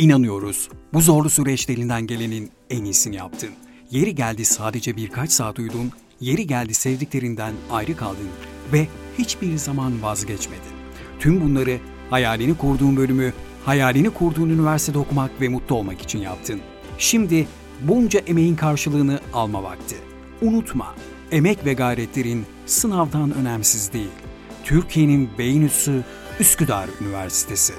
İnanıyoruz. Bu zorlu süreçte elinden gelenin en iyisini yaptın. Yeri geldi sadece birkaç saat uyudun, yeri geldi sevdiklerinden ayrı kaldın ve hiçbir zaman vazgeçmedin. Tüm bunları hayalini kurduğun bölümü, hayalini kurduğun üniversitede okumak ve mutlu olmak için yaptın. Şimdi bunca emeğin karşılığını alma vakti. Unutma, emek ve gayretlerin sınavdan önemsiz değil. Türkiye'nin beyin üssü Üsküdar Üniversitesi.